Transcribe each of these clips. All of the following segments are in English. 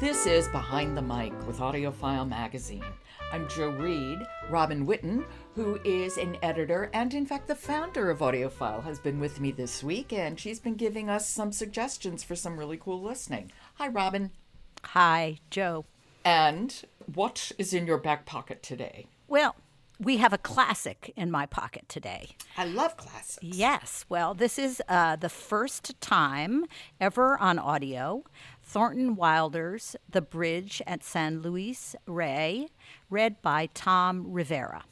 This is Behind the Mic with AudioFile Magazine. I'm Jo Reed. Robin Whitten, who is an editor and, in fact, the founder of AudioFile, has been with me this week, and she's been giving us some suggestions for some really cool listening. Hi, Robin. Hi, Jo. And what is in your back pocket today? Well, we have a classic in my pocket today. I love classics. Yes. Well, this is uh, the first time ever on audio. Thornton Wilder's The Bridge at San Luis Rey, read by Tom Rivera.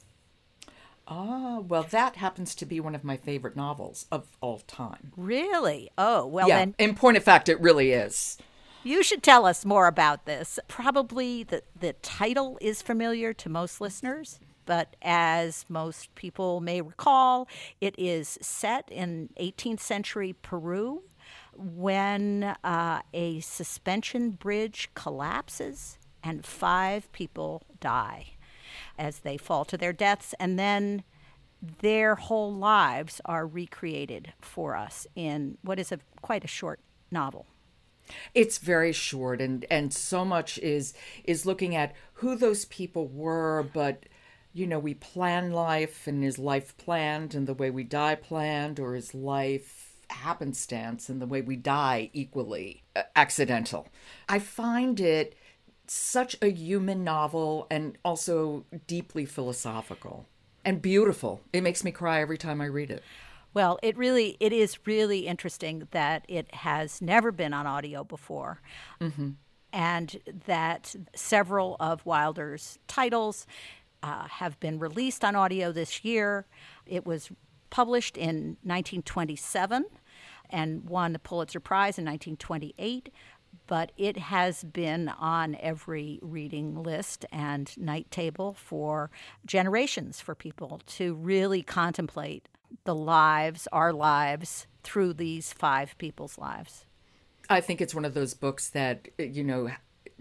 Ah, well, that happens to be one of my favorite novels of all time. Really? Oh, well, yeah, then. in point of fact, it really is. You should tell us more about this. Probably the, the title is familiar to most listeners, but as most people may recall, it is set in 18th century Peru when uh, a suspension bridge collapses and five people die as they fall to their deaths, and then their whole lives are recreated for us in what is a quite a short novel. It's very short and and so much is is looking at who those people were, but you know, we plan life and is life planned and the way we die planned or is life happenstance and the way we die equally uh, accidental. I find it such a human novel and also deeply philosophical and beautiful. It makes me cry every time I read it. Well, it really it is really interesting that it has never been on audio before. Mm-hmm. And that several of Wilder's titles uh, have been released on audio this year. It was published in 1927 and won the Pulitzer Prize in 1928. But it has been on every reading list and night table for generations for people to really contemplate the lives, our lives, through these five people's lives. I think it's one of those books that, you know,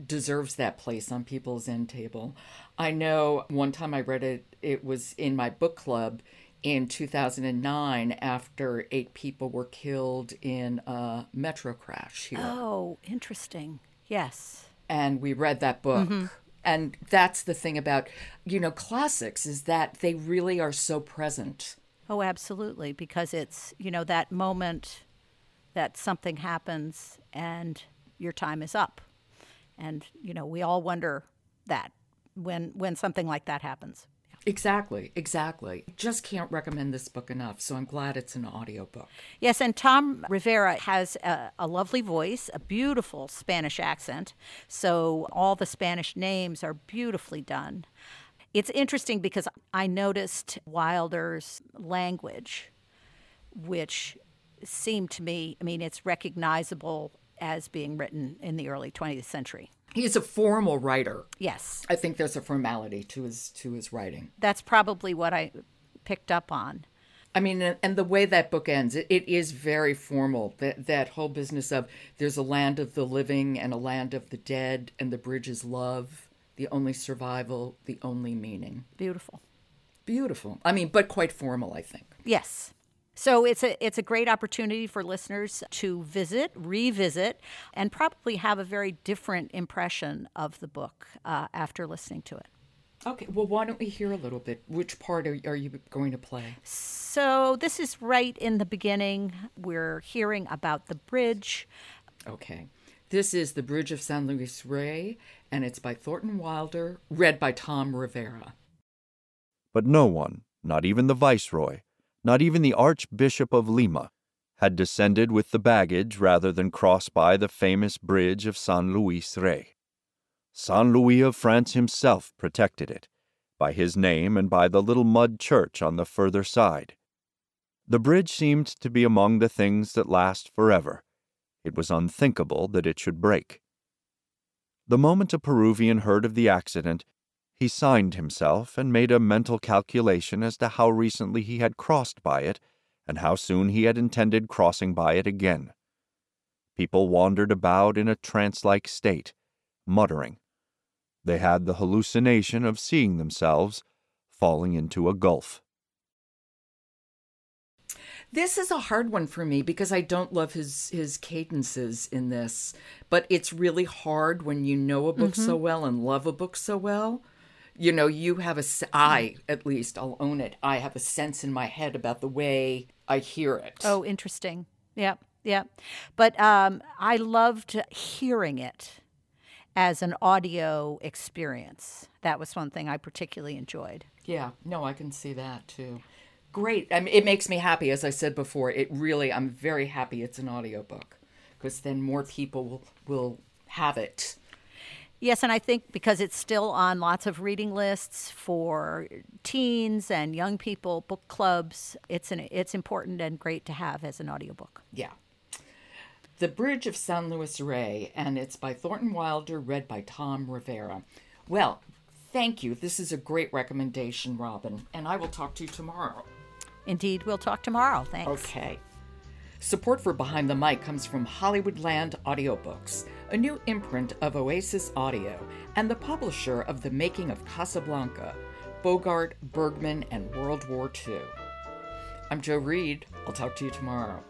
deserves that place on people's end table. I know one time I read it, it was in my book club in 2009 after eight people were killed in a metro crash here. Oh, interesting. Yes. And we read that book. Mm-hmm. And that's the thing about, you know, classics is that they really are so present. Oh, absolutely. Because it's, you know, that moment that something happens and your time is up. And, you know, we all wonder that when when something like that happens. Exactly, exactly. Just can't recommend this book enough, so I'm glad it's an audiobook. Yes, and Tom Rivera has a, a, lovely voice, a beautiful Spanish accent, so all the Spanish names are beautifully done. It's interesting because I noticed Wilder's language, which seemed to me, I mean, it's recognizable as being written in the early 20th century. He's a formal writer. Yes. I think there's a formality to his to his writing. That's probably what I picked up on. I mean, and the way that book ends, it, it is very formal. That that whole business of there's a land of the living and a land of the dead, and the bridge is love, the only survival, the only meaning. Beautiful. Beautiful. I mean, but quite formal, I think. Yes. So it's a it's a great opportunity for listeners to visit, revisit, and probably have a very different impression of the book uh, after listening to it. Okay, well, why don't we hear a little bit? Which part are, are you going to play? So this is right in the beginning. We're hearing about the bridge. Okay. This is The Bridge of San Luis Rey, and it's by Thornton Wilder, read by Tom Rivera. But no one, not even the Viceroy, not even the Archbishop of Lima, had descended with the baggage rather than cross by the famous bridge of San Luis Rey. San Louis of France himself protected it, by his name and by the little mud church on the further side. The bridge seemed to be among the things that last forever. It was unthinkable that it should break. The moment a Peruvian heard of the accident, he signed himself and made a mental calculation as to how recently he had crossed by it and how soon he had intended crossing by it again. People wandered about in a trance like state, muttering. They had the hallucination of seeing themselves falling into a gulf. This is a hard one for me because I don't love his his cadences in this, but it's really hard when you know a book Mm-hmm. so well and love a book so well. You know, you have a, I at least I'll own it. I have a sense in my head about the way I hear it. Oh, interesting. Yeah, yeah. But um, I loved hearing it as an audio experience. That was one thing I particularly enjoyed. Yeah, no, I can see that too. Great. I mean, it makes me happy. As I said before, it really, I'm very happy it's an audiobook because then more people will, will have it. Yes, and I think because it's still on lots of reading lists for teens and young people, book clubs, it's an it's important and great to have as an audiobook. Yeah. The Bridge of San Luis Rey, and it's by Thornton Wilder, read by Tom Rivera. Well, thank you. This is a great recommendation, Robin, and I will talk to you tomorrow. Indeed, we'll talk tomorrow. Thanks. Okay. Support for Behind the Mic comes from Hollywoodland Audiobooks, a new imprint of Oasis Audio and the publisher of The Making of Casablanca, Bogart, Bergman, and World War II. I'm Jo Reed. I'll talk to you tomorrow.